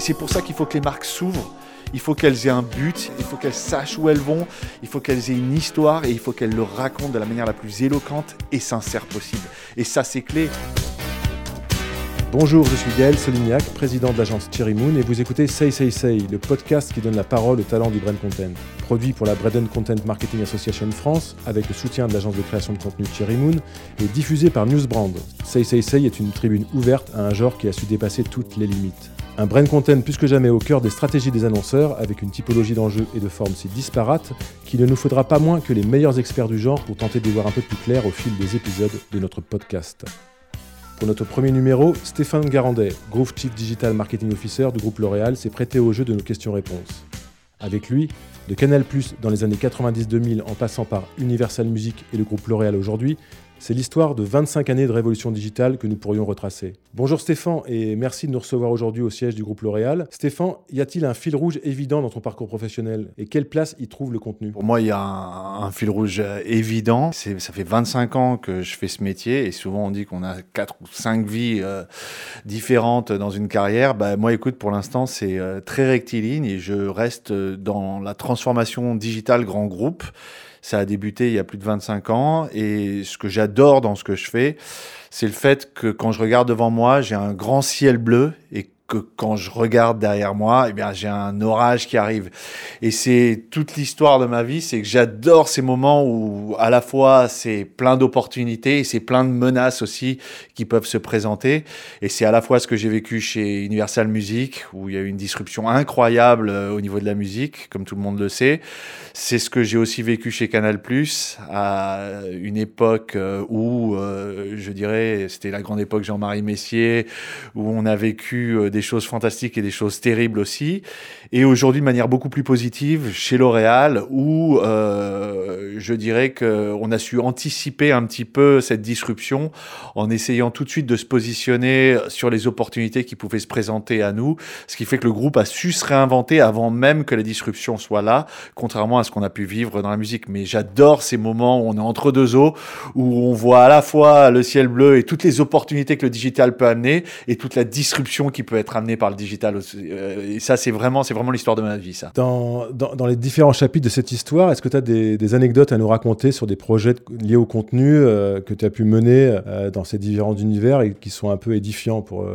Et c'est pour ça qu'il faut que les marques s'ouvrent. Il faut qu'elles aient un but, il faut qu'elles sachent où elles vont, il faut qu'elles aient une histoire et il faut qu'elles le racontent de la manière la plus éloquente et sincère possible. Et ça, c'est clé. Bonjour, je suis Gaël Solignac, président de l'agence Cherry Moon, et vous écoutez Say Say Say, le podcast qui donne la parole au talent du brand content. Produit pour la Braden Content Marketing Association France, avec le soutien de l'agence de création de contenu Cherry Moon, et diffusé par Newsbrand. Say Say Say est une tribune ouverte à un genre qui a su dépasser toutes les limites. Un brand content plus que jamais au cœur des stratégies des annonceurs, avec une typologie d'enjeux et de formes si disparates qu'il ne nous faudra pas moins que les meilleurs experts du genre pour tenter d'y voir un peu plus clair au fil des épisodes de notre podcast. Pour notre premier numéro, Stéphane Garandet, Group Chief Digital Marketing Officer du groupe L'Oréal, s'est prêté au jeu de nos questions-réponses. Avec lui, de Canal dans les années 90-2000 en passant par Universal Music et le groupe L'Oréal aujourd'hui, c'est l'histoire de 25 années de révolution digitale que nous pourrions retracer. Bonjour Stéphane et merci de nous recevoir aujourd'hui au siège du groupe L'Oréal. Stéphane, y a-t-il un fil rouge évident dans ton parcours professionnel et quelle place y trouve le contenu? Pour moi, il y a un, fil rouge euh, évident. Ça fait 25 ans que je fais ce métier et souvent on dit qu'on a 4 ou 5 vies euh, différentes dans une carrière. Bah, moi, écoute, pour l'instant, c'est euh, très rectiligne et je reste dans la transformation digitale grand groupe. Ça a débuté il y a plus de 25 ans et ce que j'adore dans ce que je fais, c'est le fait que quand je regarde devant moi, j'ai un grand ciel bleu et que quand je regarde derrière moi, eh bien, j'ai un orage qui arrive. Et c'est toute l'histoire de ma vie, c'est que j'adore ces moments où, à la fois, c'est plein d'opportunités et c'est plein de menaces aussi qui peuvent se présenter. Et c'est à la fois ce que j'ai vécu chez Universal Music, où il y a eu une disruption incroyable euh, au niveau de la musique, comme tout le monde le sait. C'est ce que j'ai aussi vécu chez Canal+, à une époque euh, où, euh, je dirais, c'était la grande époque Jean-Marie Messier, où on a vécu des des choses fantastiques et des choses terribles aussi. Et aujourd'hui, de manière beaucoup plus positive, chez L'Oréal, où euh, je dirais qu'on a su anticiper un petit peu cette disruption en essayant tout de suite de se positionner sur les opportunités qui pouvaient se présenter à nous, ce qui fait que le groupe a su se réinventer avant même que la disruption soit là, contrairement à ce qu'on a pu vivre dans la musique. Mais j'adore ces moments où on est entre deux eaux, où on voit à la fois le ciel bleu et toutes les opportunités que le digital peut amener et toute la disruption qui peut être amené par le digital. Euh, et ça, c'est vraiment, c'est vraiment l'histoire de ma vie, ça. Dans, dans, les différents chapitres de cette histoire, est-ce que tu as des, anecdotes à nous raconter sur des projets liés au contenu euh, que tu as pu mener euh, dans ces différents univers et qui sont un peu édifiants pour,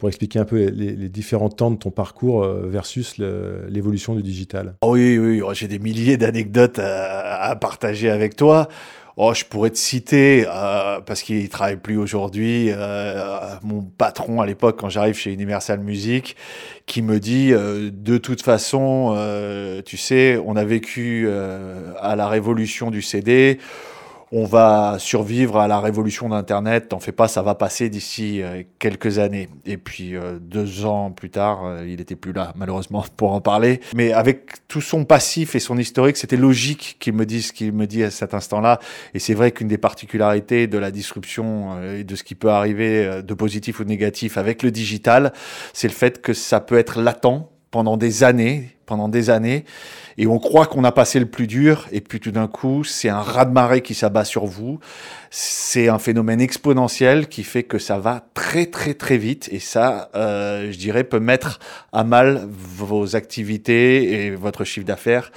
pour expliquer un peu les, différents temps de ton parcours versus l'évolution du digital Oui, oui, j'ai des milliers d'anecdotes à, partager avec toi. Oh, je pourrais te citer, euh, parce qu'il travaille plus aujourd'hui, euh, mon patron à l'époque, quand j'arrive chez Universal Music, qui me dit, euh, de toute façon, euh, tu sais, on a vécu euh, à la révolution du CD, on va survivre à la révolution d'Internet. T'en fais pas, ça va passer d'ici euh, quelques années. Et puis euh, deux ans plus tard, euh, il était plus là, malheureusement, pour en parler. Mais avec tout son passif et son historique, c'était logique qu'il me dise ce qu'il me dit à cet instant-là. Et c'est vrai qu'une des particularités de la disruption et de ce qui peut arriver de positif ou de négatif avec le digital, c'est le fait que ça peut être latent pendant des années, pendant des années, et on croit qu'on a passé le plus dur, et puis tout d'un coup, c'est un raz-de-marée qui s'abat sur vous. C'est un phénomène exponentiel qui fait que ça va très très très vite, et ça, euh, je dirais, peut mettre à mal vos activités et votre chiffre d'affaires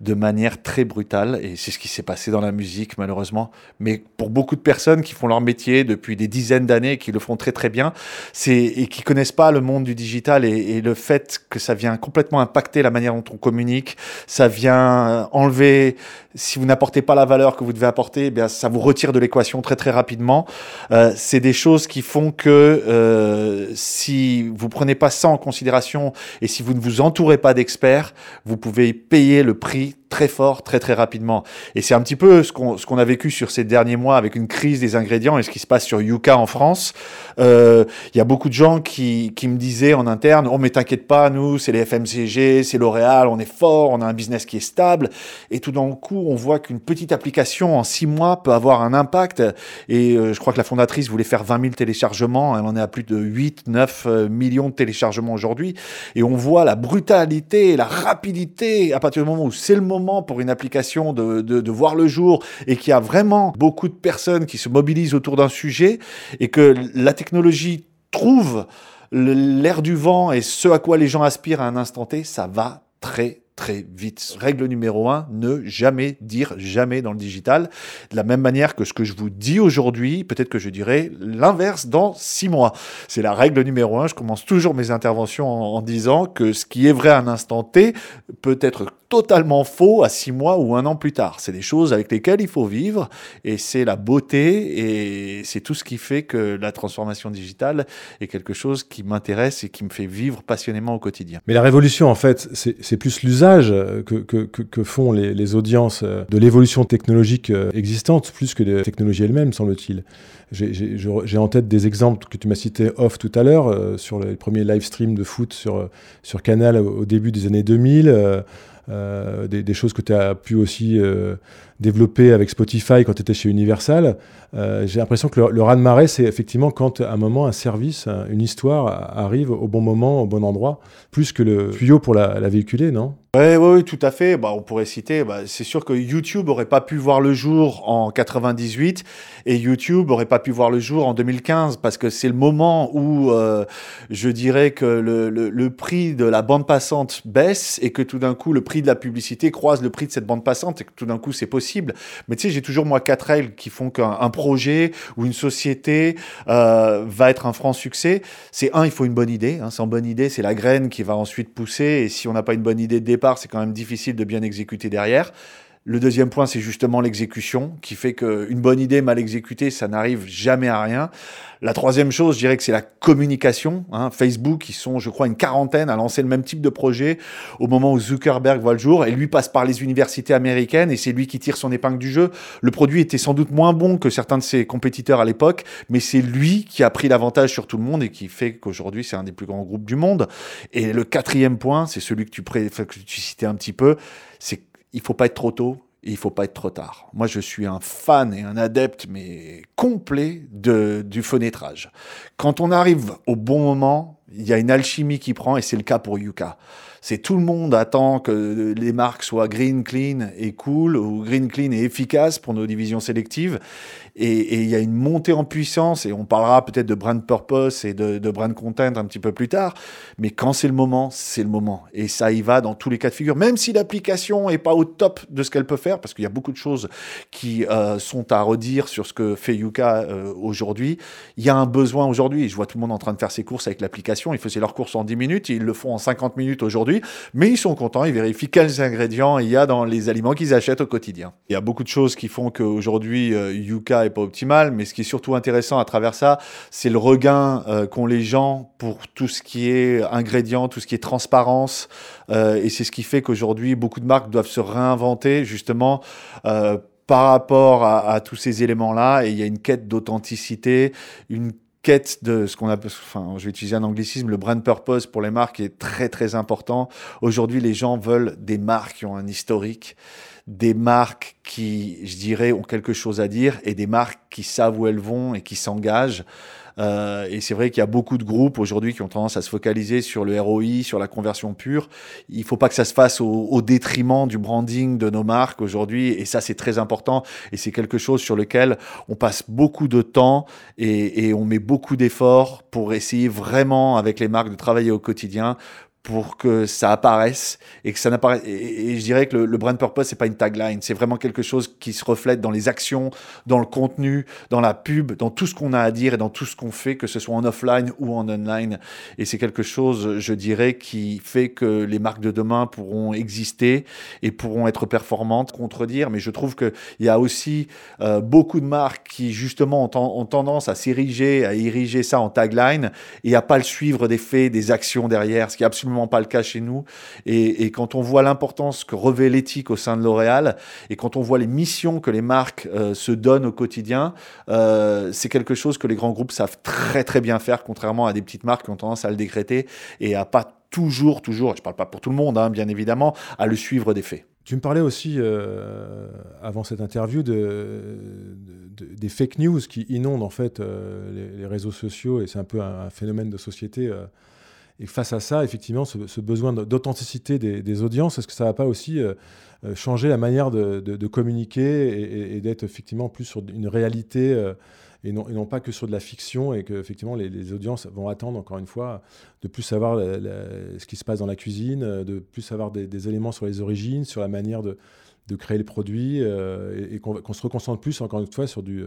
de manière très brutale, et c'est ce qui s'est passé dans la musique malheureusement. Mais pour beaucoup de personnes qui font leur métier depuis des dizaines d'années, qui le font très très bien, c'est et qui connaissent pas le monde du digital et, et le fait que ça vient complètement impacter la manière dont on communique, ça vient enlever, si vous n'apportez pas la valeur que vous devez apporter, eh bien ça vous retire de l'équation très très rapidement. Euh, c'est des choses qui font que euh, si vous prenez pas ça en considération et si vous ne vous entourez pas d'experts, vous pouvez payer le prix très fort, très très rapidement. Et c'est un petit peu ce qu'on ce qu'on a vécu sur ces derniers mois avec une crise des ingrédients et ce qui se passe sur Yuka en France. Euh, il y a beaucoup de gens qui, qui me disaient en interne, oh mais t'inquiète pas, nous c'est les FMCG, c'est L'Oréal, on est fort, on a un business qui est stable. Et tout d'un coup, on voit qu'une petite application en six mois peut avoir un impact. Et euh, je crois que la fondatrice voulait faire 20 000 téléchargements, elle en est à plus de 8, 9 euh, millions de téléchargements aujourd'hui. Et on voit la brutalité, la rapidité à partir du moment où c'est le moment pour une application de, voir le jour et qu'il y a vraiment beaucoup de personnes qui se mobilisent autour d'un sujet et que la technologie trouve l'air du vent et ce à quoi les gens aspirent à un instant T, ça va très très vite. Règle numéro un, ne jamais dire jamais dans le digital. De la même manière que ce que je vous dis aujourd'hui, peut-être que je dirai l'inverse dans six mois. C'est la règle numéro un. Je commence toujours mes interventions en, en disant que ce qui est vrai à un instant T peut être totalement faux à six mois ou un an plus tard. C'est des choses avec lesquelles il faut vivre et c'est la beauté et c'est tout ce qui fait que la transformation digitale est quelque chose qui m'intéresse et qui me fait vivre passionnément au quotidien. Mais la révolution, en fait, c'est plus l'usage que, que, font les, audiences de l'évolution technologique existante, plus que des technologies elles-mêmes, semble-t-il. J'ai en tête des exemples que tu m'as cités off tout à l'heure, euh, sur les premiers live streams de foot sur, sur Canal au, début des années 2000. Euh, euh, des, des, choses que tu as pu aussi euh, développer avec Spotify quand tu étais chez Universal. Euh, j'ai l'impression que le, le raz-de-marée, c'est effectivement quand à un moment, un service, une histoire arrive au bon moment, au bon endroit, plus que le tuyau pour la, véhiculer, non? Oui, oui, tout à fait. Bah, on pourrait citer, bah, c'est sûr que YouTube aurait pas pu voir le jour en 98 et YouTube aurait pas pu voir le jour en 2015 parce que c'est le moment où euh, je dirais que le, le, prix de la bande passante baisse et que tout d'un coup le prix de la publicité croise le prix de cette bande passante et que tout d'un coup c'est possible. Mais tu sais, j'ai toujours moi quatre règles qui font qu'un projet ou une société euh, va être un franc succès. C'est un, il faut une bonne idée. Hein. Sans bonne idée, c'est la graine qui va ensuite pousser et si on n'a pas une bonne idée de départ, c'est quand même difficile de bien exécuter derrière. Le deuxième point, c'est justement l'exécution, qui fait qu'une bonne idée mal exécutée, ça n'arrive jamais à rien. La troisième chose, je dirais que c'est la communication. Hein. Facebook, ils sont, je crois, une quarantaine à lancer le même type de projet au moment où Zuckerberg voit le jour, et lui passe par les universités américaines, et c'est lui qui tire son épingle du jeu. Le produit était sans doute moins bon que certains de ses compétiteurs à l'époque, mais c'est lui qui a pris l'avantage sur tout le monde et qui fait qu'aujourd'hui, c'est un des plus grands groupes du monde. Et le quatrième point, c'est celui que tu, pré... que tu citais un petit peu, c'est il faut pas être trop tôt et il faut pas être trop tard. Moi, je suis un fan et un adepte, mais complet de, du fenêtrage. Quand on arrive au bon moment, il y a une alchimie qui prend et c'est le cas pour Yuka c'est tout le monde attend que les marques soient green, clean et cool, ou green, clean et efficace pour nos divisions sélectives. Et il y a une montée en puissance, et on parlera peut-être de brand purpose et de, brand content un petit peu plus tard, mais quand c'est le moment, c'est le moment. Et ça y va dans tous les cas de figure, même si l'application est pas au top de ce qu'elle peut faire, parce qu'il y a beaucoup de choses qui euh, sont à redire sur ce que fait Yuka euh, aujourd'hui. Il y a un besoin aujourd'hui. Je vois tout le monde en train de faire ses courses avec l'application. Ils faisaient leurs courses en 10 minutes, ils le font en 50 minutes aujourd'hui mais ils sont contents, ils vérifient quels ingrédients il y a dans les aliments qu'ils achètent au quotidien. Il y a beaucoup de choses qui font qu'aujourd'hui, euh, Yuka est pas optimal, mais ce qui est surtout intéressant à travers ça, c'est le regain euh, qu'ont les gens pour tout ce qui est ingrédients, tout ce qui est transparence, euh, et c'est ce qui fait qu'aujourd'hui, beaucoup de marques doivent se réinventer justement par rapport à, à, tous ces éléments-là, et il y a une quête d'authenticité, une quête de ce qu'on appelle, enfin, je vais utiliser un anglicisme, le brand purpose pour les marques est très très important. Aujourd'hui, les gens veulent des marques qui ont un historique, des marques qui, je dirais, ont quelque chose à dire et des marques qui savent où elles vont et qui s'engagent. Euh, et c'est vrai qu'il y a beaucoup de groupes aujourd'hui qui ont tendance à se focaliser sur le ROI, sur la conversion pure. Il faut pas que ça se fasse au, au détriment du branding de nos marques aujourd'hui. Et ça, c'est très important. Et c'est quelque chose sur lequel on passe beaucoup de temps et, et on met beaucoup d'efforts pour essayer vraiment avec les marques de travailler au quotidien pour que ça apparaisse et que ça n'apparaisse. Et, je dirais que le, brand purpose, c'est pas une tagline, c'est vraiment quelque chose qui se reflète dans les actions, dans le contenu, dans la pub, dans tout ce qu'on a à dire et dans tout ce qu'on fait, que ce soit en offline ou en online. Et c'est quelque chose, je dirais, qui fait que les marques de demain pourront exister et pourront être performantes, contredire. Mais je trouve qu'il y a aussi euh, beaucoup de marques qui, justement, ont, ont tendance à s'ériger, à ériger ça en tagline et à pas le suivre des faits, des actions derrière, ce qui est absolument pas le cas chez nous. Et, quand on voit l'importance que revêt l'éthique au sein de L'Oréal, et quand on voit les missions que les marques euh, se donnent au quotidien, euh, c'est quelque chose que les grands groupes savent très très bien faire, contrairement à des petites marques qui ont tendance à le décréter et à pas toujours, toujours, je parle pas pour tout le monde, hein, bien évidemment, à le suivre des faits. Tu me parlais aussi, euh, avant cette interview, de, des fake news qui inondent en fait les, réseaux sociaux, et c'est un peu un, phénomène de société et face à ça, effectivement, ce, besoin d'authenticité des, audiences, est-ce que ça ne va pas aussi euh, euh, changer la manière de, communiquer et, d'être effectivement plus sur une réalité euh, et non, pas que sur de la fiction et que effectivement les, les audiences vont attendre encore une fois de plus savoir ce qui se passe dans la cuisine, de plus savoir des, éléments sur les origines, sur la manière de, créer le produit euh, et, qu'on se reconcentre plus encore une fois sur du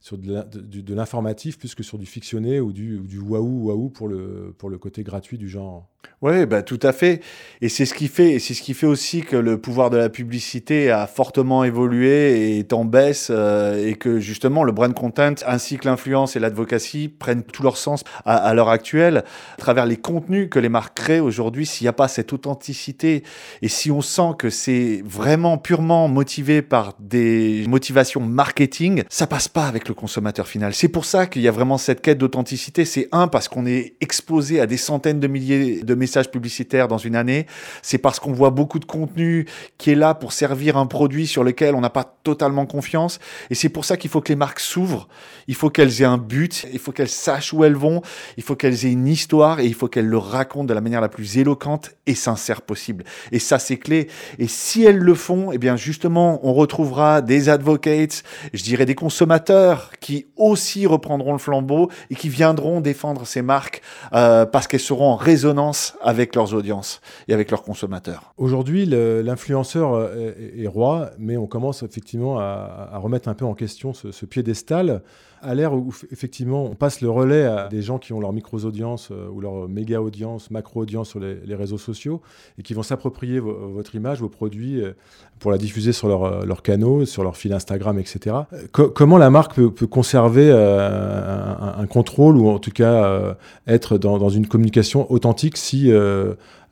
sur de l'informatif plus que sur du fictionné ou du, du waouh waouh pour le, pour le côté gratuit du genre. Oui, bah, tout à fait. Et c'est ce qui fait, c'est ce qui fait aussi que le pouvoir de la publicité a fortement évolué et est en baisse, euh, et que justement le brand content ainsi que l'influence et l'advocacy prennent tout leur sens à, à l'heure actuelle, à travers les contenus que les marques créent aujourd'hui. S'il n'y a pas cette authenticité et si on sent que c'est vraiment purement motivé par des motivations marketing, ça passe pas avec le consommateur final. C'est pour ça qu'il y a vraiment cette quête d'authenticité. C'est un parce qu'on est exposé à des centaines de milliers de messages publicitaires dans une année. C'est parce qu'on voit beaucoup de contenu qui est là pour servir un produit sur lequel on n'a pas totalement confiance. Et c'est pour ça qu'il faut que les marques s'ouvrent. Il faut qu'elles aient un but. Il faut qu'elles sachent où elles vont. Il faut qu'elles aient une histoire et il faut qu'elles le racontent de la manière la plus éloquente et sincère possible. Et ça, c'est clé. Et si elles le font, eh bien, justement, on retrouvera des advocates, je dirais des consommateurs qui aussi reprendront le flambeau et qui viendront défendre ces marques euh, parce qu'elles seront en résonance avec leurs audiences et avec leurs consommateurs. Aujourd'hui, l'influenceur euh, est, roi, mais on commence effectivement à, remettre un peu en question ce piédestal à l'ère où effectivement on passe le relais à des gens qui ont leur micro-audience euh, ou leur méga-audience, macro-audience sur les, réseaux sociaux et qui vont s'approprier votre image, vos produits euh, pour la diffuser sur leurs leur canaux, sur leur fil Instagram, etc. comment la marque peut, conserver euh, un, contrôle ou en tout cas être dans, une communication authentique si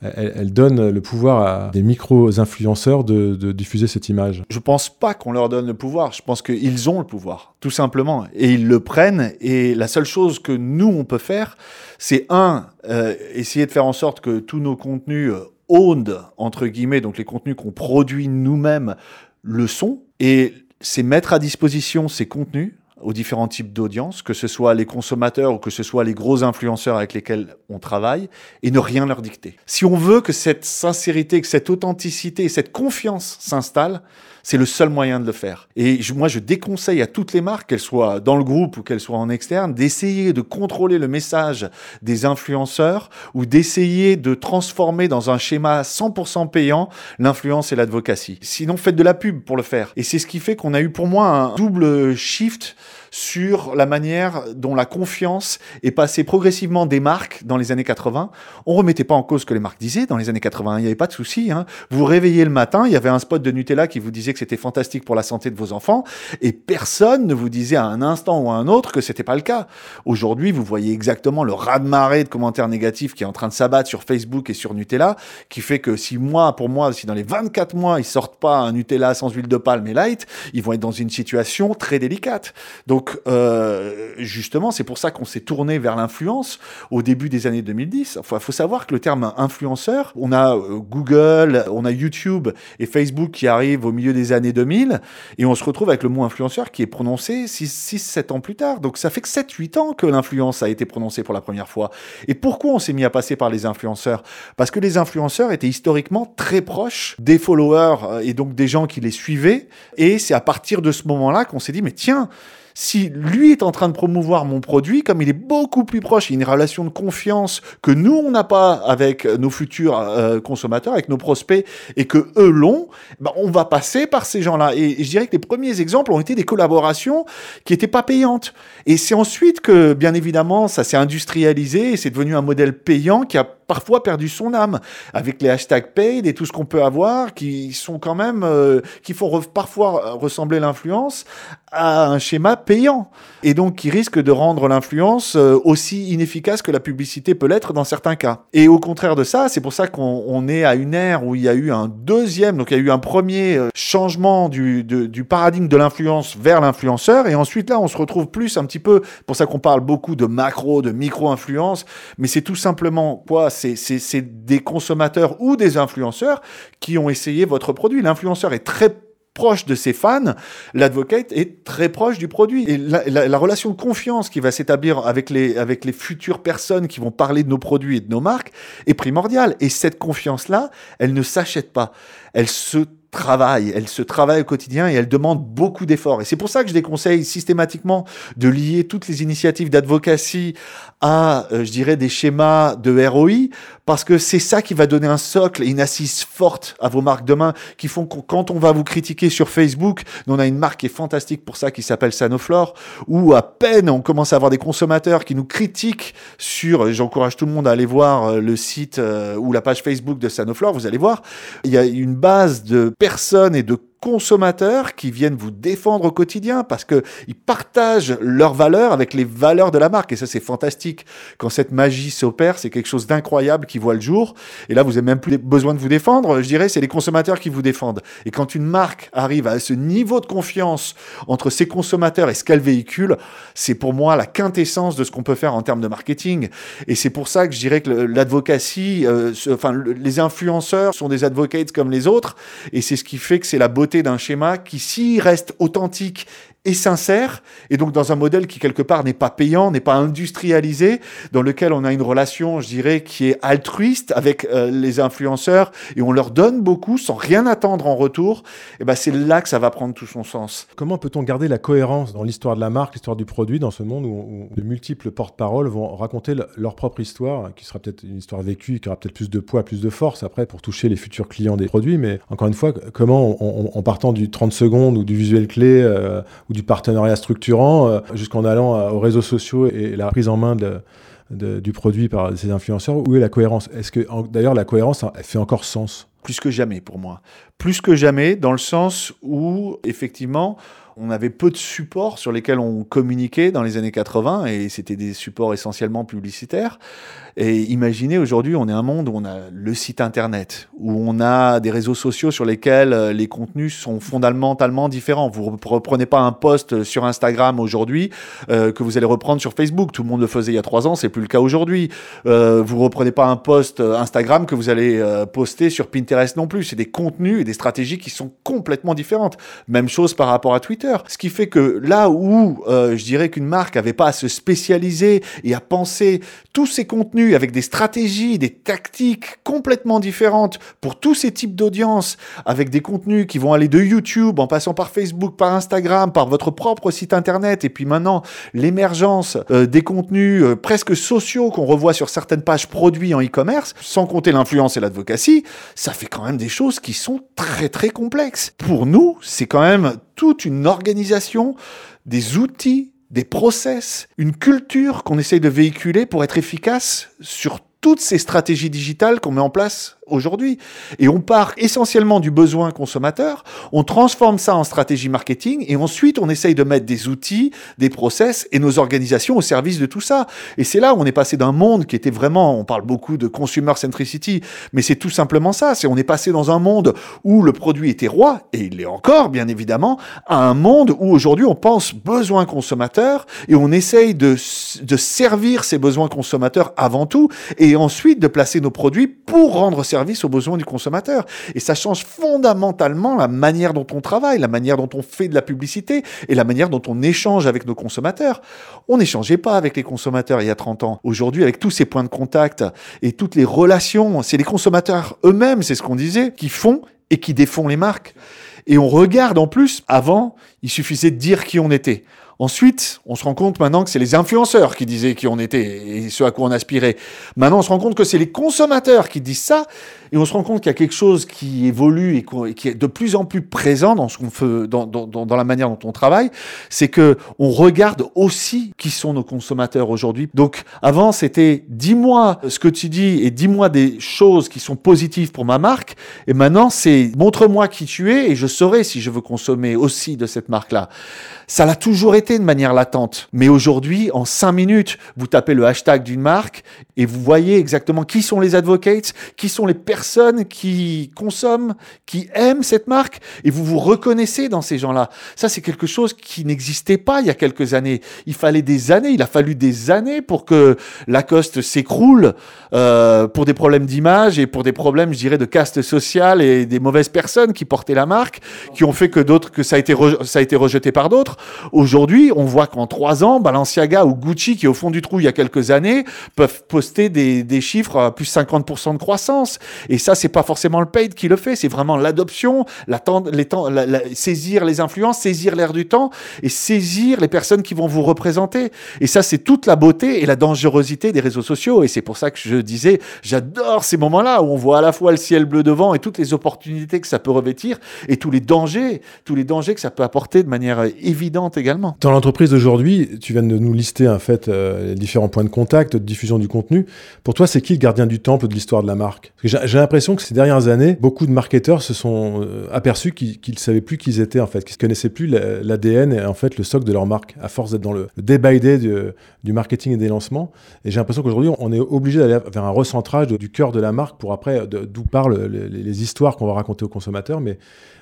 elle, donne le pouvoir à des micro-influenceurs de, diffuser cette image. Je pense pas qu'on leur donne le pouvoir. Je pense qu'ils ont le pouvoir, tout simplement. Et ils le prennent. Et la seule chose que nous, on peut faire, c'est un, euh, essayer de faire en sorte que tous nos contenus euh, owned, entre guillemets, donc les contenus qu'on produit nous-mêmes, le sont. Et c'est mettre à disposition ces contenus aux différents types d'audience, que ce soit les consommateurs ou que ce soit les gros influenceurs avec lesquels on travaille, et ne rien leur dicter. Si on veut que cette sincérité, que cette authenticité, cette confiance s'installe, c'est le seul moyen de le faire. Et moi, je déconseille à toutes les marques, qu'elles soient dans le groupe ou qu'elles soient en externe, d'essayer de contrôler le message des influenceurs ou d'essayer de transformer dans un schéma 100% payant l'influence et l'advocacy. Sinon, faites de la pub pour le faire. Et c'est ce qui fait qu'on a eu pour moi un double shift sur la manière dont la confiance est passée progressivement des marques dans les années 80. On remettait pas en cause ce que les marques disaient dans les années 80. Il n'y avait pas de souci. Hein. Vous vous réveillez le matin, il y avait un spot de Nutella qui vous disait que c'était fantastique pour la santé de vos enfants et personne ne vous disait à un instant ou à un autre que c'était pas le cas. Aujourd'hui, vous voyez exactement le raz-de-marée de commentaires négatifs qui est en train de s'abattre sur Facebook et sur Nutella, qui fait que si moi, pour moi, si dans les 24 mois, ils sortent pas un Nutella sans huile de palme et light, ils vont être dans une situation très délicate. Donc, donc, euh, justement, c'est pour ça qu'on s'est tourné vers l'influence au début des années 2010. Il faut, savoir que le terme influenceur, on a euh, Google, on a YouTube et Facebook qui arrivent au milieu des années 2000, et on se retrouve avec le mot influenceur qui est prononcé 6-7 ans plus tard. Donc, ça fait que 7-8 ans que l'influence a été prononcée pour la première fois. Et pourquoi on s'est mis à passer par les influenceurs? Parce que les influenceurs étaient historiquement très proches des followers euh, et donc des gens qui les suivaient, et c'est à partir de ce moment-là qu'on s'est dit, mais tiens, si lui est en train de promouvoir mon produit, comme il est beaucoup plus proche, il y a une relation de confiance que nous, on n'a pas avec nos futurs euh, consommateurs, avec nos prospects, et que eux l'ont, ben, on va passer par ces gens-là. Et, je dirais que les premiers exemples ont été des collaborations qui n'étaient pas payantes. Et c'est ensuite que, bien évidemment, ça s'est industrialisé et c'est devenu un modèle payant qui a parfois perdu son âme avec les hashtags paid et tout ce qu'on peut avoir qui sont quand même euh, qui font parfois ressembler l'influence à un schéma payant. Et donc qui risque de rendre l'influence euh, aussi inefficace que la publicité peut l'être dans certains cas. Et au contraire de ça, c'est pour ça qu'on est à une ère où il y a eu un deuxième, donc il y a eu un premier euh, changement du, du paradigme de l'influence vers l'influenceur. Et ensuite là on se retrouve plus un petit peu, pour ça qu'on parle beaucoup de macro, de micro-influence, mais c'est tout simplement quoi? C'est des consommateurs ou des influenceurs qui ont essayé votre produit. L'influenceur est très proche de ses fans, l'advocate est très proche du produit. Et la, relation de confiance qui va s'établir avec les, avec les futures personnes qui vont parler de nos produits et de nos marques est primordiale. Et cette confiance-là, elle ne s'achète pas. Elle se elle se travaille au quotidien et elle demande beaucoup d'efforts. Et c'est pour ça que je déconseille systématiquement de lier toutes les initiatives d'advocacy à, euh, je dirais, des schémas de ROI, parce que c'est ça qui va donner un socle et une assise forte à vos marques demain, qui font que quand on va vous critiquer sur Facebook, on a une marque qui est fantastique pour ça, qui s'appelle Sanoflore, où à peine on commence à avoir des consommateurs qui nous critiquent sur, j'encourage tout le monde à aller voir euh, le site euh, ou la page Facebook de Sanoflore, vous allez voir, il y a une base de personnes et de consommateurs qui viennent vous défendre au quotidien parce que ils partagent leurs valeurs avec les valeurs de la marque. Et ça c'est fantastique. Quand cette magie s'opère c'est quelque chose d'incroyable qui voit le jour. Et là vous n'avez même plus besoin de vous défendre. Je dirais c'est les consommateurs qui vous défendent. Et quand une marque arrive à ce niveau de confiance entre ses consommateurs et ce qu'elle véhicule c'est pour moi la quintessence de ce qu'on peut faire en termes de marketing. Et c'est pour ça que je dirais que l'advocacy euh, enfin les influenceurs sont des advocates comme les autres. Et c'est ce qui fait que c'est la beauté d'un schéma qui, s'il reste authentique et sincère, et donc dans un modèle qui quelque part n'est pas payant, n'est pas industrialisé, dans lequel on a une relation, je dirais, qui est altruiste avec euh, les influenceurs, et on leur donne beaucoup sans rien attendre en retour, et ben c'est là que ça va prendre tout son sens. Comment peut-on garder la cohérence dans l'histoire de la marque, l'histoire du produit, dans ce monde où, de multiples porte-paroles vont raconter leur propre histoire, qui sera peut-être une histoire vécue, qui aura peut-être plus de poids, plus de force après pour toucher les futurs clients des produits, mais encore une fois, comment en partant du 30 secondes ou du visuel clé euh, du partenariat structurant euh, jusqu'en allant euh, aux réseaux sociaux et la prise en main de, du produit par ces influenceurs. Où est la cohérence? Est-ce que d'ailleurs la cohérence elle fait encore sens? Plus que jamais pour moi. Plus que jamais dans le sens où effectivement on avait peu de supports sur lesquels on communiquait dans les années 80 et c'était des supports essentiellement publicitaires. Et imaginez aujourd'hui, on est un monde où on a le site internet, où on a des réseaux sociaux sur lesquels euh, les contenus sont fondamentalement différents. Vous ne reprenez pas un post sur Instagram aujourd'hui euh, que vous allez reprendre sur Facebook. Tout le monde le faisait il y a trois ans, c'est plus le cas aujourd'hui. Euh, vous reprenez pas un post Instagram que vous allez euh, poster sur Pinterest non plus. C'est des contenus et des stratégies qui sont complètement différentes. Même chose par rapport à Twitter. Ce qui fait que là où je dirais qu'une marque avait pas à se spécialiser et à penser tous ces contenus avec des stratégies, des tactiques complètement différentes pour tous ces types d'audience, avec des contenus qui vont aller de YouTube en passant par Facebook, par Instagram, par votre propre site internet, et puis maintenant l'émergence euh, des contenus euh, presque sociaux qu'on revoit sur certaines pages produits en e-commerce, sans compter l'influence et l'advocacy, ça fait quand même des choses qui sont très très complexes. Pour nous, c'est quand même toute une organisation, des outils des process, une culture qu'on essaye de véhiculer pour être efficace sur toutes ces stratégies digitales qu'on met en place aujourd'hui. Et on part essentiellement du besoin consommateur, on transforme ça en stratégie marketing et ensuite on essaye de mettre des outils, des process et nos organisations au service de tout ça. Et c'est là où on est passé d'un monde qui était vraiment, on parle beaucoup de consumer centricity, mais c'est tout simplement ça. C'est on est passé dans un monde où le produit était roi, et il l'est encore bien évidemment, à un monde où aujourd'hui on pense besoin consommateur et on essaye de, de servir ces besoins consommateurs avant tout et ensuite de placer nos produits pour rendre service aux besoins du consommateur. Et ça change fondamentalement la manière dont on travaille, la manière dont on fait de la publicité et la manière dont on échange avec nos consommateurs. On n'échangeait pas avec les consommateurs il y a 30 ans. Aujourd'hui, avec tous ces points de contact et toutes les relations, c'est les consommateurs eux-mêmes, c'est ce qu'on disait, qui font et qui défont les marques. Et on regarde en plus, avant, il suffisait de dire qui on était. Ensuite, on se rend compte maintenant que c'est les influenceurs qui disaient qui on était et ce à quoi on aspirait. Maintenant, on se rend compte que c'est les consommateurs qui disent ça et on se rend compte qu'il y a quelque chose qui évolue et qui est de plus en plus présent dans ce qu'on fait, dans, dans, la manière dont on travaille. C'est que on regarde aussi qui sont nos consommateurs aujourd'hui. Donc, avant, c'était dis-moi ce que tu dis et dis-moi des choses qui sont positives pour ma marque. Et maintenant, c'est montre-moi qui tu es et je saurai si je veux consommer aussi de cette marque-là. Ça l'a toujours été de manière latente. Mais aujourd'hui, en cinq minutes, vous tapez le hashtag d'une marque et vous voyez exactement qui sont les advocates, qui sont les personnes qui consomment, qui aiment cette marque et vous vous reconnaissez dans ces gens-là. Ça, c'est quelque chose qui n'existait pas il y a quelques années. Il fallait des années, il a fallu des années pour que Lacoste s'écroule euh, pour des problèmes d'image et pour des problèmes, je dirais, de caste sociale et des mauvaises personnes qui portaient la marque, qui ont fait que d'autres, que ça a été, ça a été rejeté par d'autres. Aujourd'hui, on voit qu'en trois ans, Balenciaga ou Gucci, qui est au fond du trou il y a quelques années, peuvent poster des, chiffres à plus 50% de croissance. Et ça, c'est pas forcément le paid qui le fait, c'est vraiment l'adoption, la, saisir les influences, saisir l'air du temps et saisir les personnes qui vont vous représenter. Et ça, c'est toute la beauté et la dangerosité des réseaux sociaux. Et c'est pour ça que je disais, j'adore ces moments-là où on voit à la fois le ciel bleu devant et toutes les opportunités que ça peut revêtir et tous les dangers, tous les dangers que ça peut apporter de manière évidente également. Dans l'entreprise d'aujourd'hui, tu viens de nous lister en fait euh, les différents points de contact, de diffusion du contenu. Pour toi, c'est qui le gardien du temple de l'histoire de la marque? J'ai l'impression que ces dernières années, beaucoup de marketeurs se sont euh, aperçus qu'ils ne savaient plus qui ils étaient en fait, qu'ils ne connaissaient plus l'ADN et en fait le socle de leur marque, à force d'être dans le day by day du, marketing et des lancements. Et j'ai l'impression qu'aujourd'hui, on est obligé d'aller vers un recentrage du cœur de la marque pour après, d'où parlent les, les histoires qu'on va raconter aux consommateurs. Mais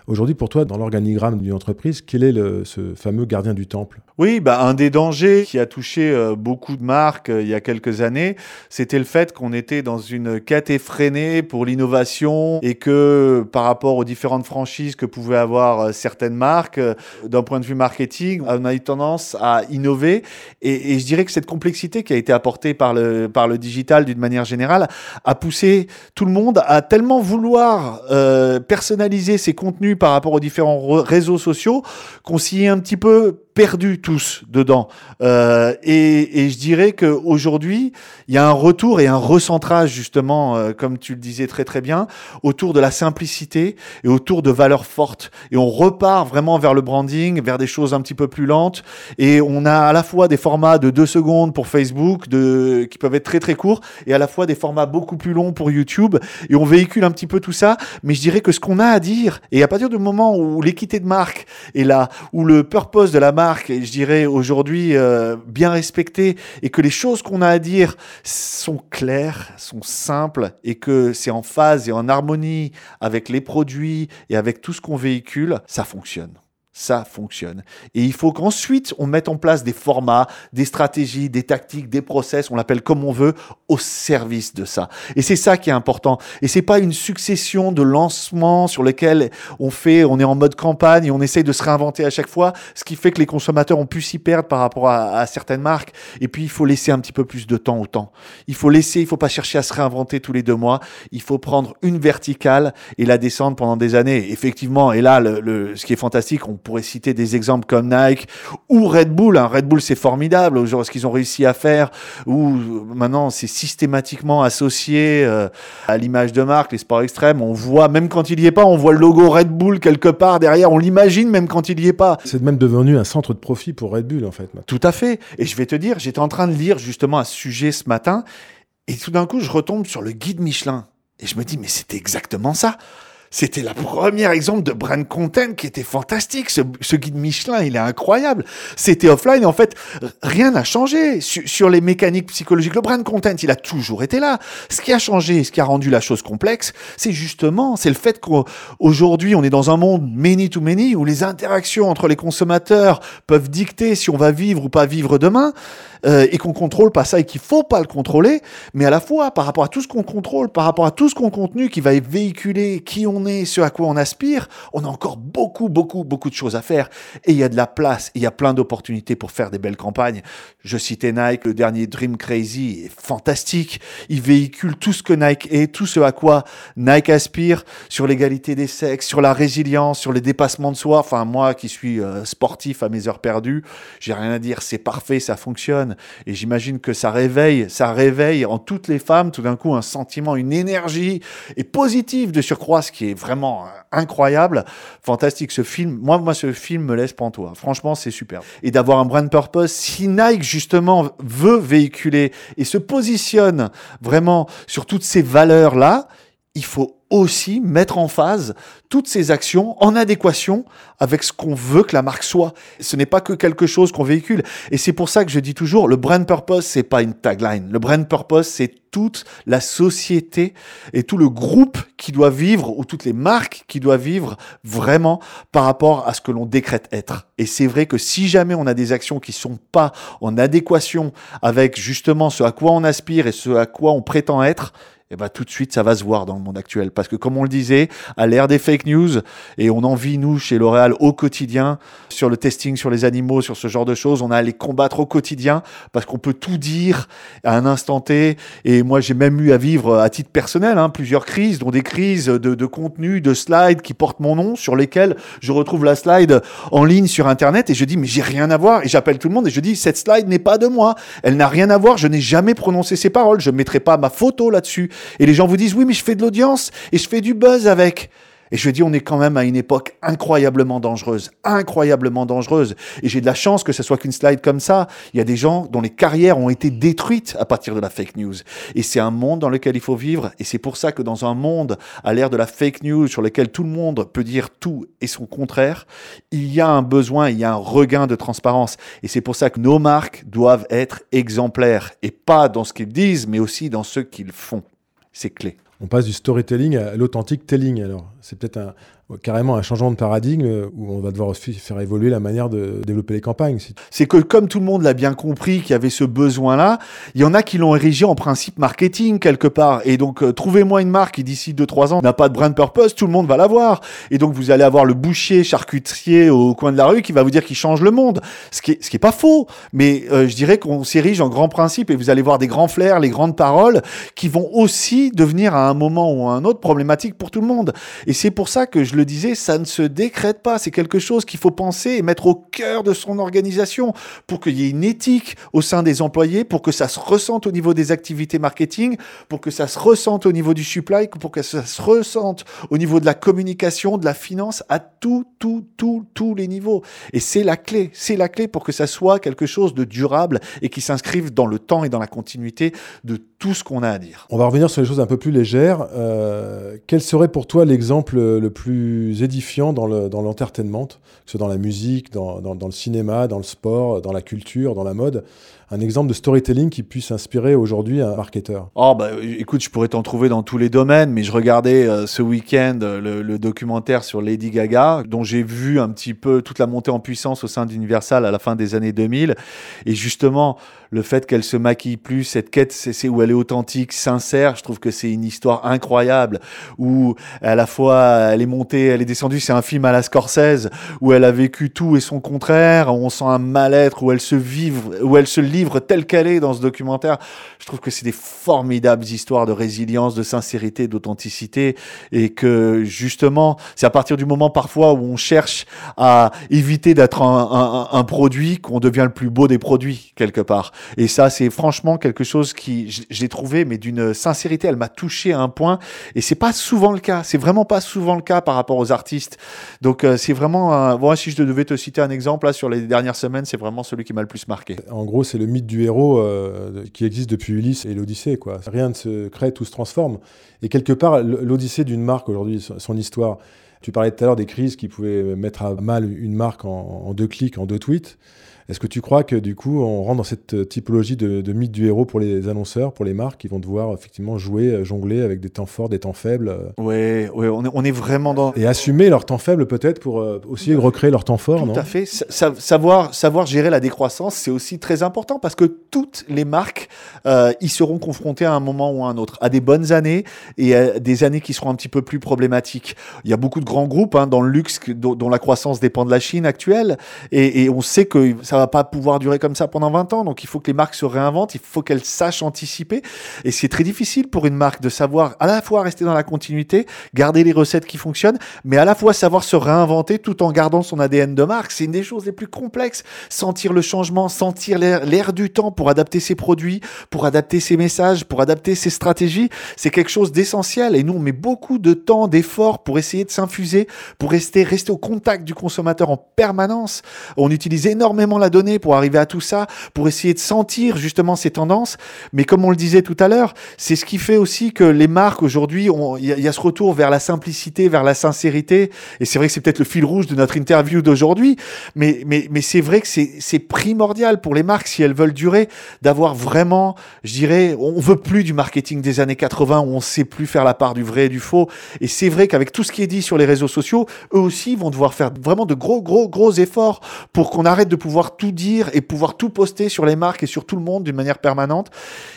Aujourd'hui, pour toi, dans l'organigramme d'une entreprise, quel est ce fameux gardien du temple? Oui, bah, un des dangers qui a touché euh, beaucoup de marques euh, il y a quelques années, c'était le fait qu'on était dans une quête effrénée pour l'innovation et que par rapport aux différentes franchises que pouvaient avoir euh, certaines marques, d'un point de vue marketing, on a eu tendance à innover. Et, et, je dirais que cette complexité qui a été apportée par le, par le digital d'une manière générale a poussé tout le monde à tellement vouloir personnaliser ses contenus par rapport aux différents réseaux sociaux qu'on s'y est un petit peu perdus tous dedans. Euh, et, je dirais qu'aujourd'hui, il y a un retour et un recentrage, justement, euh, comme tu le disais très très bien, autour de la simplicité et autour de valeurs fortes. Et on repart vraiment vers le branding, vers des choses un petit peu plus lentes. Et on a à la fois des formats de deux secondes pour Facebook, de, qui peuvent être très très courts, et à la fois des formats beaucoup plus longs pour YouTube. Et on véhicule un petit peu tout ça. Mais je dirais que ce qu'on a à dire, et à partir du moment où l'équité de marque est là, où le purpose de la marque marque, je dirais aujourd'hui euh, bien respectée, et que les choses qu'on a à dire sont claires, sont simples, et que c'est en phase et en harmonie avec les produits et avec tout ce qu'on véhicule, ça fonctionne ça fonctionne. Et il faut qu'ensuite on mette en place des formats, des stratégies, des tactiques, des process, on l'appelle comme on veut, au service de ça. Et c'est ça qui est important. Et c'est pas une succession de lancements sur lesquels on fait, on est en mode campagne et on essaye de se réinventer à chaque fois, ce qui fait que les consommateurs ont pu s'y perdre par rapport à, certaines marques. Et puis il faut laisser un petit peu plus de temps au temps. Il faut laisser, il faut pas chercher à se réinventer tous les deux mois. Il faut prendre une verticale et la descendre pendant des années. Effectivement, et là, le, le, ce qui est fantastique, on pourrait citer des exemples comme Nike ou Red Bull. Hein. Red Bull, c'est formidable, ce qu'ils ont réussi à faire, où maintenant c'est systématiquement associé euh, à l'image de marque, les sports extrêmes. On voit, même quand il y est pas, on voit le logo Red Bull quelque part derrière. On l'imagine même quand il y est pas. C'est même devenu un centre de profit pour Red Bull, en fait. Tout à fait. Et je vais te dire, j'étais en train de lire justement à ce sujet ce matin, et tout d'un coup, je retombe sur le guide Michelin. Et je me dis, mais c'était exactement ça. C'était la première exemple de brand content qui était fantastique. Ce, guide Michelin, il est incroyable. C'était offline. En fait, rien n'a changé sur, les mécaniques psychologiques. Le brand content, il a toujours été là. Ce qui a changé, ce qui a rendu la chose complexe, c'est justement, c'est le fait qu'aujourd'hui, on est dans un monde many to many où les interactions entre les consommateurs peuvent dicter si on va vivre ou pas vivre demain. Euh, et qu'on contrôle pas ça et qu'il faut pas le contrôler, mais à la fois par rapport à tout ce qu'on contrôle, par rapport à tout ce qu'on contenu qui va véhiculer qui on est, ce à quoi on aspire, on a encore beaucoup, beaucoup, beaucoup de choses à faire et il y a de la place, il y a plein d'opportunités pour faire des belles campagnes. Je citais Nike, le dernier Dream Crazy est fantastique. Il véhicule tout ce que Nike est, tout ce à quoi Nike aspire sur l'égalité des sexes, sur la résilience, sur les dépassements de soi. Enfin, moi qui suis euh, sportif à mes heures perdues, j'ai rien à dire, c'est parfait, ça fonctionne. Et j'imagine que ça réveille, ça réveille en toutes les femmes tout d'un coup un sentiment, une énergie et positive de surcroît, ce qui est vraiment incroyable. Fantastique ce film. Moi, moi, ce film me laisse pantois. Franchement, c'est super. Et d'avoir un brand purpose, si Nike justement veut véhiculer et se positionne vraiment sur toutes ces valeurs-là, il faut aussi mettre en phase toutes ces actions en adéquation avec ce qu'on veut que la marque soit. Ce n'est pas que quelque chose qu'on véhicule. Et c'est pour ça que je dis toujours, le brand purpose, c'est pas une tagline. Le brand purpose, c'est toute la société et tout le groupe qui doit vivre ou toutes les marques qui doivent vivre vraiment par rapport à ce que l'on décrète être. Et c'est vrai que si jamais on a des actions qui sont pas en adéquation avec justement ce à quoi on aspire et ce à quoi on prétend être, et ben tout de suite ça va se voir dans le monde actuel. Parce que comme on le disait à l'ère des fake news et on en vit nous chez L'Oréal au quotidien sur le testing sur les animaux sur ce genre de choses on a à les combattre au quotidien parce qu'on peut tout dire à un instant T. Et moi j'ai même eu à vivre à titre personnel hein, plusieurs crises dont des crises de, de contenu de slides qui portent mon nom sur lesquels je retrouve la slide en ligne sur internet et je dis mais j'ai rien à voir et j'appelle tout le monde et je dis cette slide n'est pas de moi. Elle n'a rien à voir je n'ai jamais prononcé ces paroles je ne mettrai pas ma photo là-dessus et les gens vous disent, oui, mais je fais de l'audience et je fais du buzz avec. Et je dis, on est quand même à une époque incroyablement dangereuse, incroyablement dangereuse. Et j'ai de la chance que ce soit qu'une slide comme ça. Il y a des gens dont les carrières ont été détruites à partir de la fake news. Et c'est un monde dans lequel il faut vivre. Et c'est pour ça que dans un monde à l'ère de la fake news, sur lequel tout le monde peut dire tout et son contraire, il y a un besoin, il y a un regain de transparence. Et c'est pour ça que nos marques doivent être exemplaires. Et pas dans ce qu'ils disent, mais aussi dans ce qu'ils font c'est clé. On passe du storytelling à l'authentique telling alors. C'est peut-être un, carrément un changement de paradigme euh, où on va devoir faire évoluer la manière de développer les campagnes. C'est que comme tout le monde l'a bien compris qu'il y avait ce besoin-là, il y en a qui l'ont érigé en principe marketing quelque part. Et donc, euh, trouvez-moi une marque qui d'ici 2-3 ans n'a pas de brand purpose, tout le monde va l'avoir. Et donc, vous allez avoir le boucher charcutier au coin de la rue qui va vous dire qu'il change le monde. Ce qui est, pas faux. Mais euh, je dirais qu'on s'érige en grands principes et vous allez voir des grands flairs, les grandes paroles qui vont aussi devenir à un moment ou à un autre problématique pour tout le monde. Et c'est pour ça que je le disait, ça ne se décrète pas. C'est quelque chose qu'il faut penser et mettre au cœur de son organisation pour qu'il y ait une éthique au sein des employés, pour que ça se ressente au niveau des activités marketing, pour que ça se ressente au niveau du supply, pour que ça se ressente au niveau de la communication, de la finance, à tout, tout, tout, tous les niveaux. Et c'est la clé. C'est la clé pour que ça soit quelque chose de durable et qui s'inscrive dans le temps et dans la continuité de tout ce qu'on a à dire. On va revenir sur les choses un peu plus légères. Euh, quel serait pour toi l'exemple le plus édifiant dans l'entertainment, que ce soit dans la musique, dans, dans, le cinéma, dans le sport, dans la culture, dans la mode un exemple de storytelling qui puisse inspirer aujourd'hui un marketeur. Oh bah écoute, je pourrais t'en trouver dans tous les domaines, mais je regardais euh, ce week-end euh, le, documentaire sur Lady Gaga, dont j'ai vu un petit peu toute la montée en puissance au sein d'Universal à la fin des années 2000, et justement le fait qu'elle se maquille plus, cette quête, c'est où elle est authentique, sincère, je trouve que c'est une histoire incroyable, où à la fois elle est montée, elle est descendue, c'est un film à la Scorsese, où elle a vécu tout et son contraire, on sent un mal-être, où elle se vive, où elle se livre telle qu'elle est dans ce documentaire. Je trouve que c'est des formidables histoires de résilience, de sincérité, d'authenticité, et que justement, c'est à partir du moment parfois où on cherche à éviter d'être un, produit qu'on devient le plus beau des produits quelque part. Et ça, c'est franchement quelque chose qui j'ai trouvé, mais d'une sincérité, elle m'a touché à un point, et c'est pas souvent le cas. C'est vraiment pas souvent le cas par rapport aux artistes. Donc euh, c'est vraiment, un... bon, si je devais te citer un exemple là sur les dernières semaines, c'est vraiment celui qui m'a le plus marqué. En gros, c'est le mythe du héros euh, qui existe depuis Ulysse et l'Odyssée. Quoi. Rien ne se crée, tout se transforme. Et quelque part, l'Odyssée d'une marque aujourd'hui, son histoire, tu parlais tout à l'heure des crises qui pouvaient mettre à mal une marque en deux clics, en deux tweets. Est-ce que tu crois que du coup, on rentre dans cette typologie de, mythe du héros pour les annonceurs, pour les marques, qui vont devoir effectivement jouer, euh, jongler avec des temps forts, des temps faibles Oui, euh ouais, on, est, on est vraiment dans. Et assumer leurs temps faibles peut-être pour euh, aussi recréer leurs temps forts, Tout à fait. savoir, savoir gérer la décroissance, c'est aussi très important parce que toutes les marques euh, y seront confrontées à un moment ou à un autre, à des bonnes années et à des années qui seront un petit peu plus problématiques. Il y a beaucoup de grands groupes hein, dans le luxe dont, la croissance dépend de la Chine actuelle et, et on sait que ça va pas pouvoir durer comme ça pendant 20 ans. Donc il faut que les marques se réinventent, il faut qu'elles sachent anticiper. Et c'est très difficile pour une marque de savoir à la fois rester dans la continuité, garder les recettes qui fonctionnent, mais à la fois savoir se réinventer tout en gardant son ADN de marque. C'est une des choses les plus complexes. Sentir le changement, sentir l'air du temps pour adapter ses produits, pour adapter ses messages, pour adapter ses stratégies, c'est quelque chose d'essentiel. Et nous, on met beaucoup de temps, d'efforts pour essayer de s'infuser, pour rester, rester au contact du consommateur en permanence. On utilise énormément la donnée pour arriver à tout ça, pour essayer de sentir justement ces tendances. Mais comme on le disait tout à l'heure, c'est ce qui fait aussi que les marques aujourd'hui, il y, a ce retour vers la simplicité, vers la sincérité. Et c'est vrai que c'est peut-être le fil rouge de notre interview d'aujourd'hui, mais, mais, mais c'est vrai que c'est primordial pour les marques, si elles veulent durer, d'avoir vraiment, je dirais, on veut plus du marketing des années 80 où on sait plus faire la part du vrai et du faux. Et c'est vrai qu'avec tout ce qui est dit sur les réseaux sociaux, eux aussi vont devoir faire vraiment de gros, gros, gros efforts pour qu'on arrête de pouvoir tout dire et pouvoir tout poster sur les marques et sur tout le monde d'une manière permanente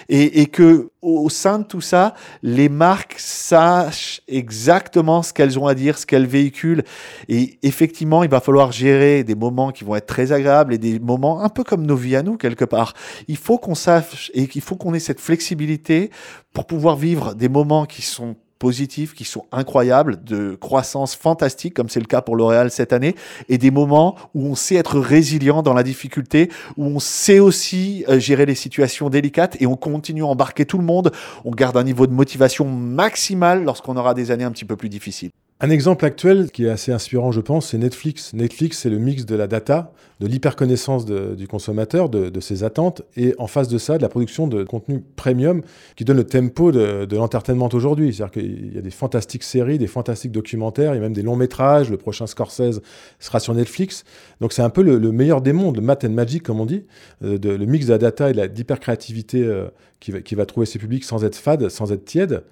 et, et que au sein de tout ça, les marques sachent exactement ce qu'elles ont à dire, ce qu'elles véhiculent. Et effectivement, il va falloir gérer des moments qui vont être très agréables et des moments un peu comme nos vies à nous, quelque part. Il faut qu'on sache et qu'il faut qu'on ait cette flexibilité pour pouvoir vivre des moments qui sont positifs qui sont incroyables, de croissance fantastique, comme c'est le cas pour L'Oréal cette année, et des moments où on sait être résilient dans la difficulté, où on sait aussi euh, gérer les situations délicates, et on continue à embarquer tout le monde, on garde un niveau de motivation maximal lorsqu'on aura des années un petit peu plus difficiles. Un exemple actuel qui est assez inspirant, je pense, c'est Netflix. Netflix, c'est le mix de la data, de l'hyperconnaissance du consommateur, de, ses attentes, et en face de ça, de la production de contenu premium qui donne le tempo de, l'entertainment aujourd'hui. C'est-à-dire qu'il y a des fantastiques séries, des fantastiques documentaires, il y a même des longs métrages. Le prochain Scorsese sera sur Netflix. Donc c'est un peu le, meilleur des mondes, le math and magic, comme on dit, euh, de, le mix de la data et de l'hypercréativité euh, qui, va, qui va trouver ses publics sans être fade, sans être tiède.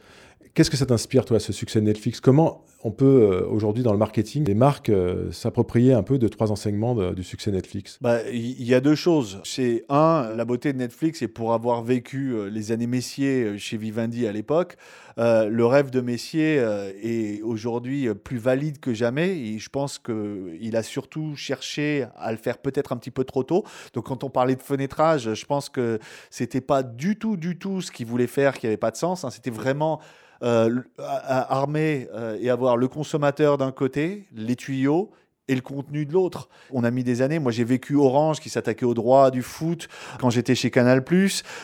Qu'est-ce que ça t'inspire, toi, ce succès Netflix? Comment on peut euh, aujourd'hui dans le marketing, les marques euh, s'approprier un peu de trois enseignements du succès Netflix? Bah, Il y a deux choses. C'est un, la beauté de Netflix, et pour avoir vécu euh, les années Messier chez Vivendi à l'époque, le rêve de Messier est aujourd'hui plus valide que jamais. Et je pense qu'il a surtout cherché à le faire peut-être un petit peu trop tôt. Donc quand on parlait de fenêtrage, je pense que c'était pas du tout, du tout ce qu'il voulait faire qui n'avait pas de sens. Hein. C'était vraiment euh, armer euh, et avoir le consommateur d'un côté, les tuyaux, et le contenu de l'autre. On a mis des années. Moi, j'ai vécu Orange qui s'attaquait au droit du foot quand j'étais chez Canal+.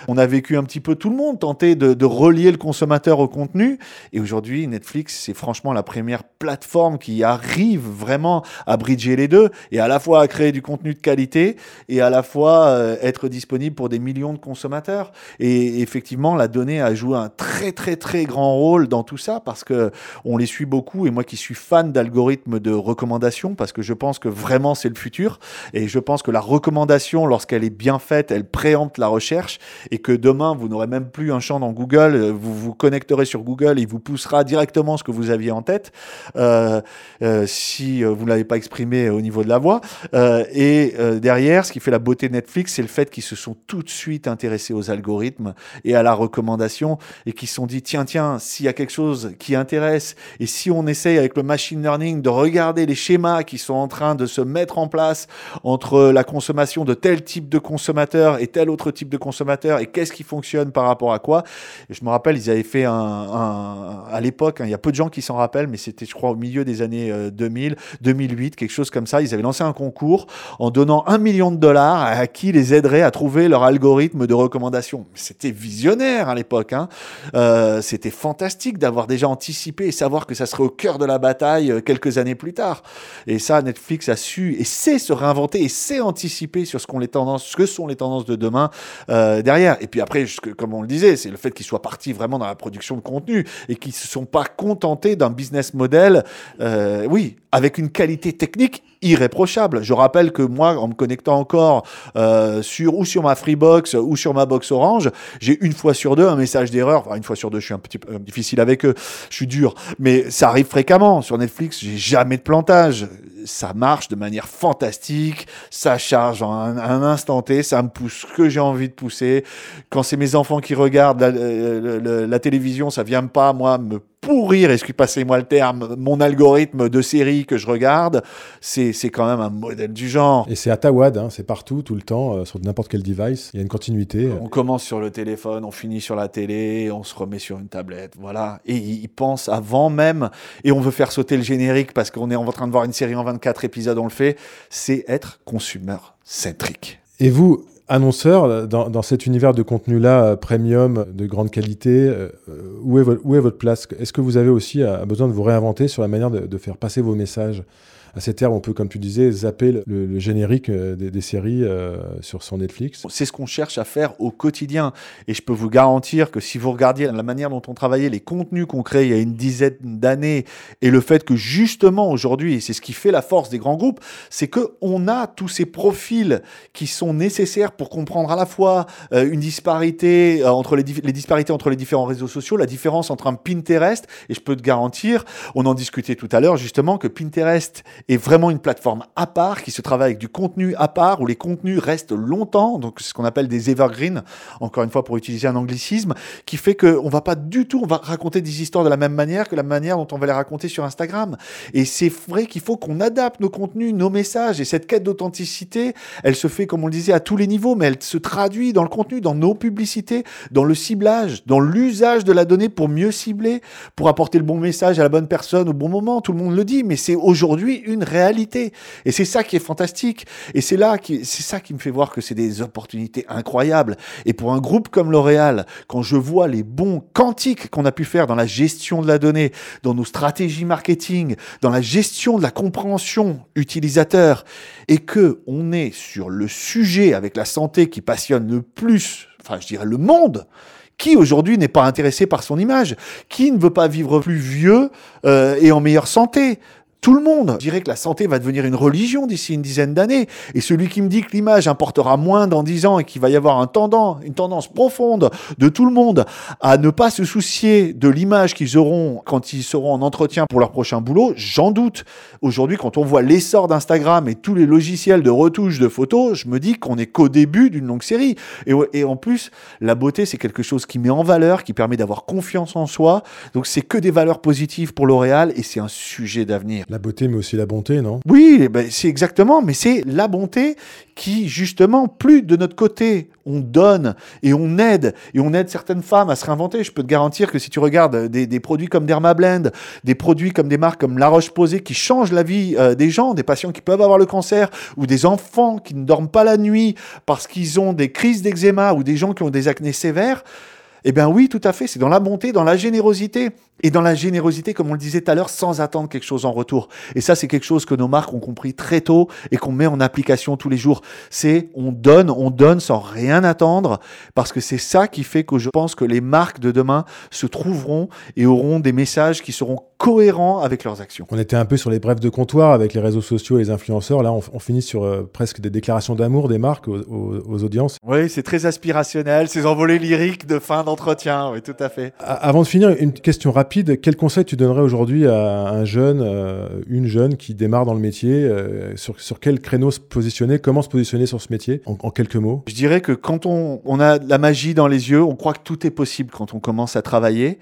On a vécu un petit peu tout le monde tenter de, relier le consommateur au contenu. Et aujourd'hui, Netflix, c'est franchement la première plateforme qui arrive vraiment à bridger les deux et à la fois à créer du contenu de qualité et à la fois euh, être disponible pour des millions de consommateurs. Et effectivement, la donnée a joué un très très très grand rôle dans tout ça parce que on les suit beaucoup. Et moi, qui suis fan d'algorithmes de recommandation, parce que je pense que vraiment c'est le futur. Et je pense que la recommandation, lorsqu'elle est bien faite, elle préempte la recherche et que demain, vous n'aurez même plus un champ dans Google, euh, vous vous connecterez sur Google il vous poussera directement ce que vous aviez en tête euh, euh, si vous ne l'avez pas exprimé au niveau de la voix. et derrière, ce qui fait la beauté de Netflix, c'est le fait qu'ils se sont tout de suite intéressés aux algorithmes et à la recommandation et qu'ils se sont dit, tiens, tiens, s'il y a quelque chose qui intéresse et si on essaye avec le machine learning de regarder les schémas qui sont en train de se mettre en place entre la consommation de tel type de consommateur et tel autre type de consommateur et qu'est-ce qui fonctionne par rapport à quoi. je me rappelle, ils avaient fait un, à l'époque, hein, il y a peu de gens qui s'en rappellent, mais c'était, je crois, au milieu des années 2000, euh, 2008, quelque chose comme ça. Ils avaient lancé un concours en donnant un million de dollars à qui les aiderait à trouver leur algorithme de recommandation. C'était visionnaire à l'époque. Hein. Euh, c'était fantastique d'avoir déjà anticipé et savoir que ça serait au cœur de la bataille euh, quelques années plus tard. Netflix a su et sait se réinventer et sait anticiper sur ce, qu'on les tendances, ce que sont les tendances de demain euh, derrière. Et puis après, comme on le disait, c'est le fait qu'ils soient partis vraiment dans la production de contenu et qu'ils se sont pas contentés d'un business model, euh, oui, avec une qualité technique irréprochable. Je rappelle que moi, en me connectant encore euh, sur ou sur ma Freebox ou sur ma box Orange, j'ai une fois sur deux un message d'erreur. Enfin, une fois sur deux, je suis un petit peu difficile avec eux, je suis dur, mais ça arrive fréquemment. Sur Netflix, j'ai jamais de plantage. Ça marche de manière fantastique, ça charge en un, instant T, ça me pousse ce que j'ai envie de pousser. Quand c'est mes enfants qui regardent la, la, la télévision, ça vient pas moi me pourrir, excusez passez-moi le terme, mon algorithme de série que je regarde, c'est quand même un modèle du genre. Et c'est à Tawad, hein, c'est partout, tout le temps, euh, sur n'importe quel device. Il y a une continuité. On commence sur le téléphone, on finit sur la télé, on se remet sur une tablette, voilà. Et ils pensent avant même, et on veut faire sauter le générique parce qu'on est en train de voir une série en 24 épisodes, on le fait. C'est être consumer centrique. Et vous, annonceur, dans, cet univers de contenu-là, euh, premium, de grande qualité, euh, où, est où, est votre place? Est-ce que vous avez aussi euh, besoin de vous réinventer sur la manière de faire passer vos messages? À ces termes, on peut, comme tu disais, zapper le, générique euh, des, séries euh, sur son Netflix. C'est ce qu'on cherche à faire au quotidien. Et je peux vous garantir que si vous regardiez la manière dont on travaillait, les contenus qu'on crée il y a une dizaine d'années, et le fait que justement aujourd'hui, et c'est ce qui fait la force des grands groupes, c'est qu'on a tous ces profils qui sont nécessaires pour comprendre à la fois euh, une disparité entre les, les disparités entre les différents réseaux sociaux, la différence entre un Pinterest, et je peux te garantir, on en discutait tout à l'heure justement, que Pinterest est vraiment une plateforme à part, qui se travaille avec du contenu à part, où les contenus restent longtemps, donc ce qu'on appelle des evergreens, encore une fois pour utiliser un anglicisme, qui fait qu'on va pas du tout, on va raconter des histoires de la même manière que la manière dont on va les raconter sur Instagram. Et c'est vrai qu'il faut qu'on adapte nos contenus, nos messages, et cette quête d'authenticité, elle se fait, comme on le disait, à tous les niveaux, mais elle se traduit dans le contenu, dans nos publicités, dans le ciblage, dans l'usage de la donnée pour mieux cibler, pour apporter le bon message à la bonne personne au bon moment. Tout le monde le dit, mais c'est aujourd'hui une réalité. Et c'est ça qui est fantastique. Et c'est là qui, c'est ça qui me fait voir que c'est des opportunités incroyables. Et pour un groupe comme L'Oréal, quand je vois les bons quantiques qu'on a pu faire dans la gestion de la donnée, dans nos stratégies marketing, dans la gestion de la compréhension utilisateur, et que on est sur le sujet avec la santé qui passionne le plus, enfin je dirais le monde, qui aujourd'hui n'est pas intéressé par son image Qui ne veut pas vivre plus vieux euh, et en meilleure santé tout le monde. Je dirais que la santé va devenir une religion d'ici une dizaine d'années. Et celui qui me dit que l'image importera moins dans dix ans et qu'il va y avoir un tendance, une tendance profonde de tout le monde à ne pas se soucier de l'image qu'ils auront quand ils seront en entretien pour leur prochain boulot, j'en doute. Aujourd'hui, quand on voit l'essor d'Instagram et tous les logiciels de retouche de photos, je me dis qu'on est qu'au début d'une longue série. Et, et en plus, la beauté, c'est quelque chose qui met en valeur, qui permet d'avoir confiance en soi. Donc c'est que des valeurs positives pour L'Oréal et c'est un sujet d'avenir. La beauté, mais aussi la bonté, non? Oui, eh ben, c'est exactement, mais c'est la bonté qui, justement, plus de notre côté, on donne et on aide, et on aide certaines femmes à se réinventer. Je peux te garantir que si tu regardes des, produits comme Dermablend, des produits comme des marques comme La Roche-Posay qui changent la vie euh, des gens, des patients qui peuvent avoir le cancer, ou des enfants qui ne dorment pas la nuit parce qu'ils ont des crises d'eczéma, ou des gens qui ont des acnés sévères, eh bien oui, tout à fait, c'est dans la bonté, dans la générosité. Et dans la générosité, comme on le disait tout à l'heure, sans attendre quelque chose en retour. Et ça, c'est quelque chose que nos marques ont compris très tôt et qu'on met en application tous les jours. C'est on donne, on donne sans rien attendre, parce que c'est ça qui fait que je pense que les marques de demain se trouveront et auront des messages qui seront cohérents avec leurs actions. On était un peu sur les brefs de comptoir avec les réseaux sociaux et les influenceurs. Là, on, finit sur euh, presque des déclarations d'amour des marques aux, aux audiences. Oui, c'est très aspirationnel, ces envolées lyriques de fin d'entretien. Oui, tout à fait. Avant de finir, une question rapide quel conseil tu donnerais aujourd'hui à un jeune, euh, une jeune qui démarre dans le métier euh, sur, sur, quel créneau se positionner Comment se positionner sur ce métier en, quelques mots? Je dirais que quand on, on a la magie dans les yeux, on croit que tout est possible quand on commence à travailler.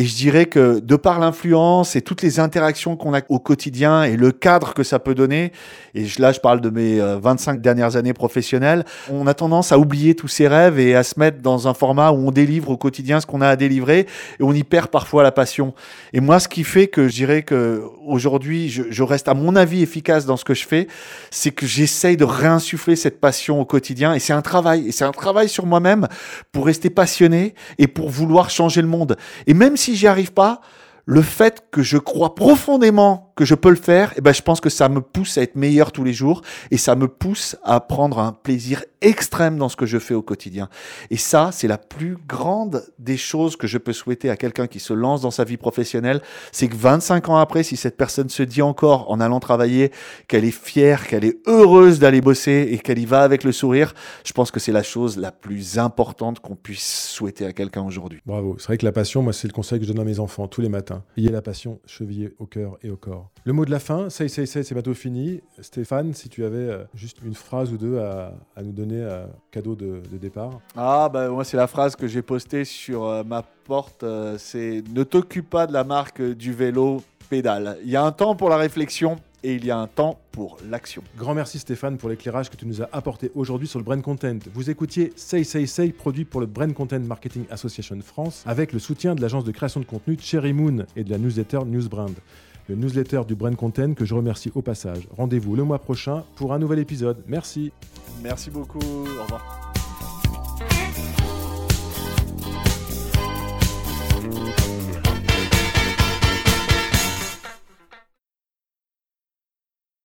Et je dirais que de par l'influence et toutes les interactions qu'on a au quotidien et le cadre que ça peut donner, et là je parle de mes 25 euh, dernières années professionnelles, on a tendance à oublier tous ces rêves et à se mettre dans un format où on délivre au quotidien ce qu'on a à délivrer et on y perd parfois la passion. Et moi, ce qui fait que je dirais que aujourd'hui, je, reste à mon avis efficace dans ce que je fais, c'est que j'essaye de réinsuffler cette passion au quotidien et c'est un travail. Et c'est un travail sur moi-même pour rester passionné et pour vouloir changer le monde. Et même si j'y arrive pas, le fait que je crois profondément que je peux le faire, et eh ben, je pense que ça me pousse à être meilleur tous les jours et ça me pousse à prendre un plaisir extrême dans ce que je fais au quotidien. Et ça, c'est la plus grande des choses que je peux souhaiter à quelqu'un qui se lance dans sa vie professionnelle. C'est que 25 ans après, si cette personne se dit encore en allant travailler qu'elle est fière, qu'elle est heureuse d'aller bosser et qu'elle y va avec le sourire, je pense que c'est la chose la plus importante qu'on puisse souhaiter à quelqu'un aujourd'hui. Bravo. C'est vrai que la passion, moi, c'est le conseil que je donne à mes enfants tous les matins. Ayez la passion chevillée au cœur et au corps. Le mot de la fin, ça, ça, ça, c'est bientôt fini. Stéphane, si tu avais euh, juste une phrase ou deux à, nous donner à cadeau de, départ. Ah, bah moi, c'est la phrase que j'ai postée sur euh, ma porte. Euh, c'est Ne t'occupe pas de la marque du vélo pédale. Il y a un temps pour la réflexion et il y a un temps pour l'action. Grand merci Stéphane pour l'éclairage que tu nous as apporté aujourd'hui sur le Brand Content. Vous écoutiez Say Say Say, produit pour le Brand Content Marketing Association France, avec le soutien de l'agence de création de contenu Cherry Moon et de la newsletter Newsbrand le newsletter du Brand Content que je remercie au passage. Rendez-vous le mois prochain pour un nouvel épisode. Merci. Merci beaucoup. Au revoir.